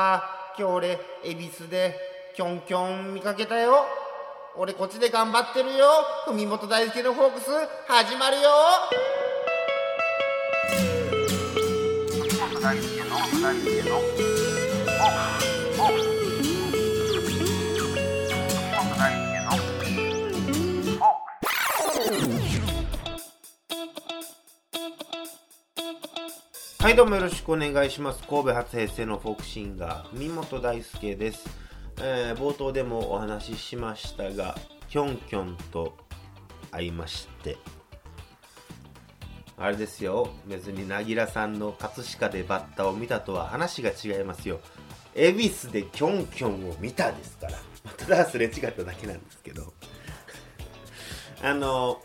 た。今日俺恵比寿でキョンキョン見かけたよ。俺こっちで頑張ってるよ。文元大輔のフォークス始まるよ。文元大輔の大輔の。はいどうもよろしくお願いします。神戸初平成のフォークシンガー文元大輔です、えー冒頭でもお話ししましたがキョンキョンと会いまして。あれですよ。別になぎらさんの葛飾でバッタを見たとは話が違いますよ。恵比寿でキョンキョンを見たですから。ただすれ違っただけなんですけど。あの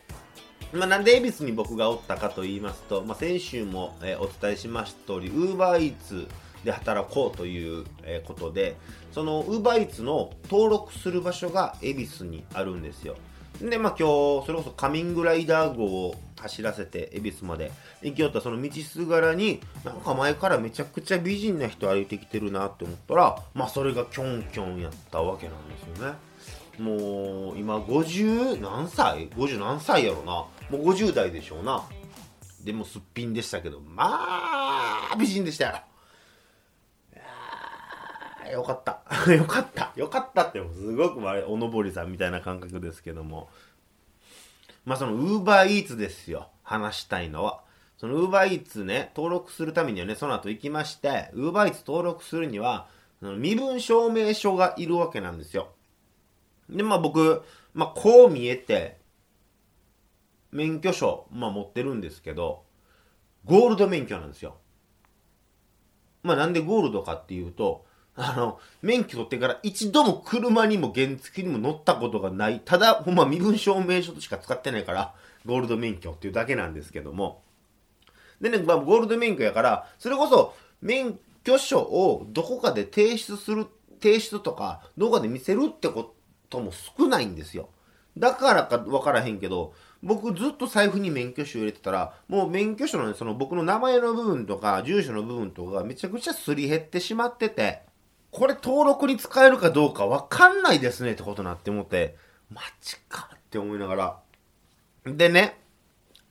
まあ、なんで恵比寿に僕がおったかと言いますと、まあ、先週も、えお伝えしました通り、ウーバーイーツで働こうという、えことで、そのウーバーイーツの登録する場所が恵比寿にあるんですよ。で、まあ今日、それこそカミングライダー号を走らせて恵比寿まで行きよったその道すがらに、なんか前からめちゃくちゃ美人な人歩いてきてるなって思ったら、まあそれがキョンキョンやったわけなんですよね。もう今50何歳 ?50 何歳やろなもう50代でしょうな。でもすっぴんでしたけどまあ美人でしたよ。よかった。よかった。よかったってすごくおのぼりさんみたいな感覚ですけども。まあそのウーバーイーツですよ。話したいのは。そのウーバーイーツね登録するためにはねその後行きましてウーバーイーツ登録するには身分証明書がいるわけなんですよ。で、まあ僕、まあこう見えて、免許証、まあ持ってるんですけど、ゴールド免許なんですよ。まあなんでゴールドかっていうと、あの、免許取ってから一度も車にも原付にも乗ったことがない、ただ、ほんま身分証明書としか使ってないから、ゴールド免許っていうだけなんですけども。でね、まあ、ゴールド免許やから、それこそ免許証をどこかで提出する、提出とか、どこかで見せるってことも少ないんですよ。だからか分からへんけど、僕ずっと財布に免許証入れてたら、もう免許証のねその僕の名前の部分とか、住所の部分とかがめちゃくちゃすり減ってしまってて、これ登録に使えるかどうかわかんないですねってことになって思って、マジかって思いながら。でね、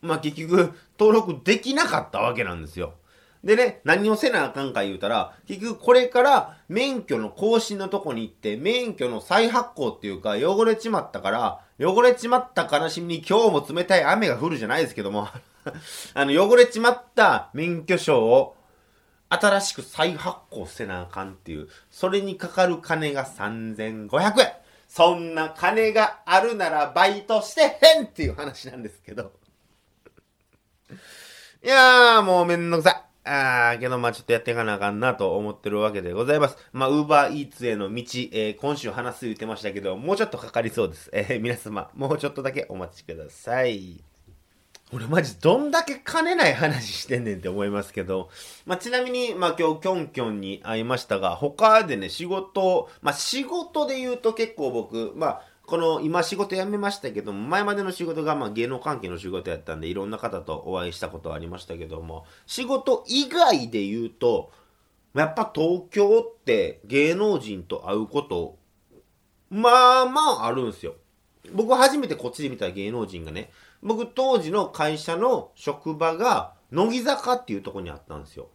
まあ結局登録できなかったわけなんですよ。でね、何をせなあかんか言うたら、結局これから免許の更新のとこに行って、免許の再発行っていうか、汚れちまったから、汚れちまった悲しみに今日も冷たい雨が降るじゃないですけども、あの、汚れちまった免許証を新しく再発行せなあかんっていう、それにかかる金が3500円そんな金があるならバイトしてへんっていう話なんですけど。いやー、もうめんどくさい。あー、けどまあちょっとやっていかなあかんなと思ってるわけでございます。まあ、ウーバーイーツへの道、えー今週話す言ってましたけど、もうちょっとかかりそうです。えー皆様、もうちょっとだけお待ちください。俺マジどんだけ金ない話してんねんって思いますけど、まあ、ちなみに、まあ、今日キョンキョンに会いましたが、他でね、仕事、まあ、仕事で言うと結構僕、まあ、この今仕事辞めましたけども、前までの仕事がまあ芸能関係の仕事やったんで、いろんな方とお会いしたことはありましたけども、仕事以外で言うと、やっぱ東京って芸能人と会うこと、まあまああるんですよ。僕初めてこっちで見た芸能人がね、僕当時の会社の職場が乃木坂っていうとこにあったんですよ。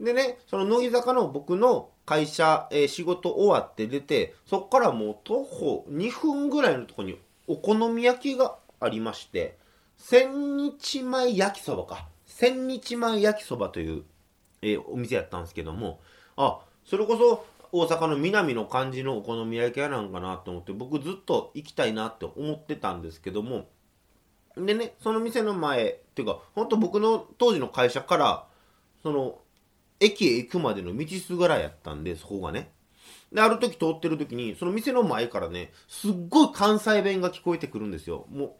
でね、その乃木坂の僕の会社、えー仕事終わって出て、そっからもう徒歩2分ぐらいのとこにお好み焼きがありまして、千日前焼きそばか。千日前焼きそばという、えーお店やったんですけども、あ、それこそ大阪の南の感じのお好み焼き屋なんかなと思って、僕ずっと行きたいなって思ってたんですけども、でね、その店の前、っていうか、本当僕の当時の会社から、その、駅へ行くまでの道すがらやったんで、そこがね。で、ある時通ってる時に、その店の前からね、すっごい関西弁が聞こえてくるんですよ。もう、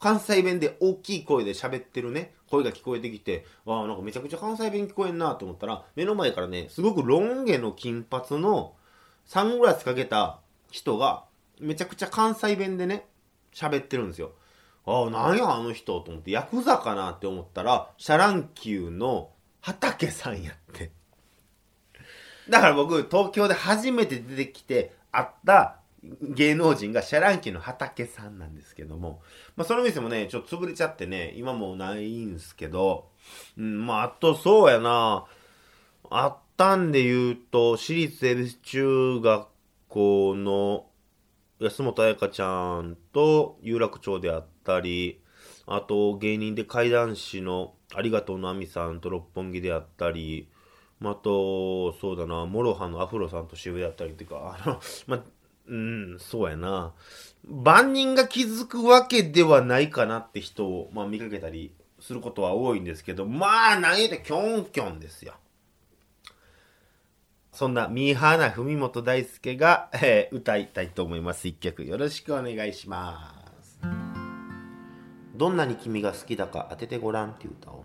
関西弁で大きい声で喋ってるね、声が聞こえてきて、わあ、なんかめちゃくちゃ関西弁聞こえんなと思ったら、目の前からね、すごくロン毛の金髪のサングラスかけた人が、めちゃくちゃ関西弁でね、喋ってるんですよ。ああ、なんやあの人と思って、ヤクザかなって思ったら、シャ乱Qのはたけさんやって。だから僕東京で初めて出てきて会った芸能人がシャ乱Qのはたけさんなんですけども、まあ、その店もねちょっと潰れちゃってね今もないんすけど、うん、まああとそうやなあったんで言うと私立恵比寿中学校の安本彩花ちゃんと有楽町であったりあと芸人で怪談師のありがとうのあみさんと六本木であったりまあ、と、そうだな、 MOROHA のアフロさんと渋谷だったりっていうか、あの、まあ、うん、そうやな。万人が気づくわけではないかなって人を、まあ、見かけたりすることは多いんですけど、まあ、何言うてキョンキョンですよ。そんなミーハーな文本大輔が、えー歌いたいと思います。一曲よろしくお願いします。どんなに君が好きだか当ててごらんっていう歌を。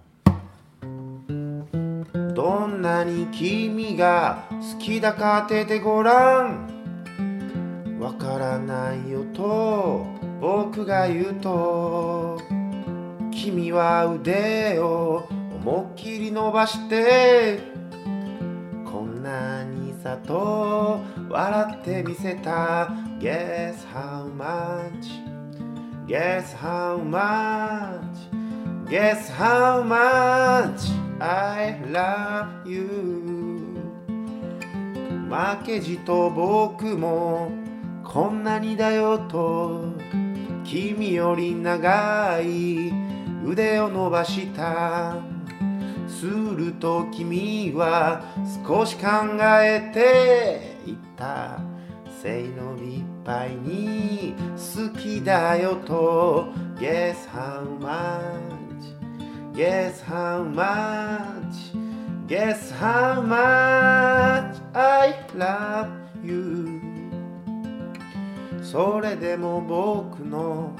どんなに君が好きだか当ててごらんわからないよと僕が言うと君は腕を思いっきり伸ばしてこんなにさと笑ってみせた Guess how much Guess how much Guess how much I love you. 負けじと僕もこんなにだよと君より長い腕を伸ばした。すると君は少し考えていた。せいのぱいに好きだよと Guess how much Guess how much Guess how much I love you それでも僕の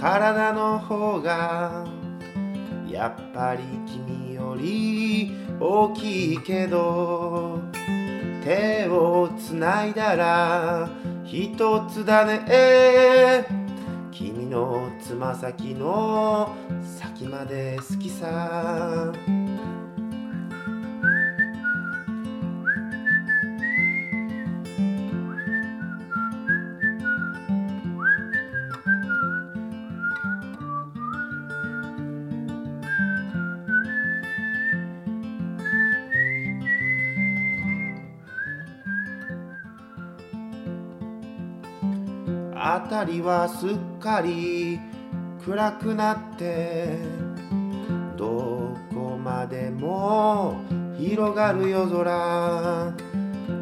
体の方がやっぱり君より大きいけど手をつないだら一つだね。君のつま先の先まで好きさ。辺りはすっかり暗くなってどこまでも広がる夜空。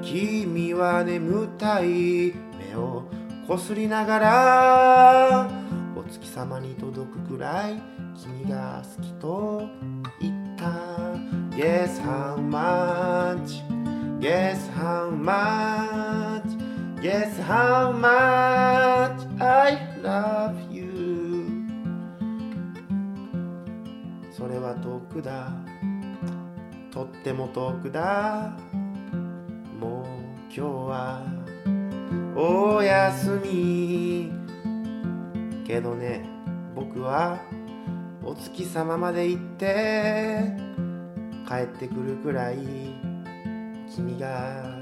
君は眠たい目をこすりながらお月様に届くくらい君が好きと言った。Guess how much Guess how much Guess how much I love you. それは遠くだ。とっても遠くだ。もう今日はおやすみ。けどね僕はお月様まで行って帰ってくるくらい君が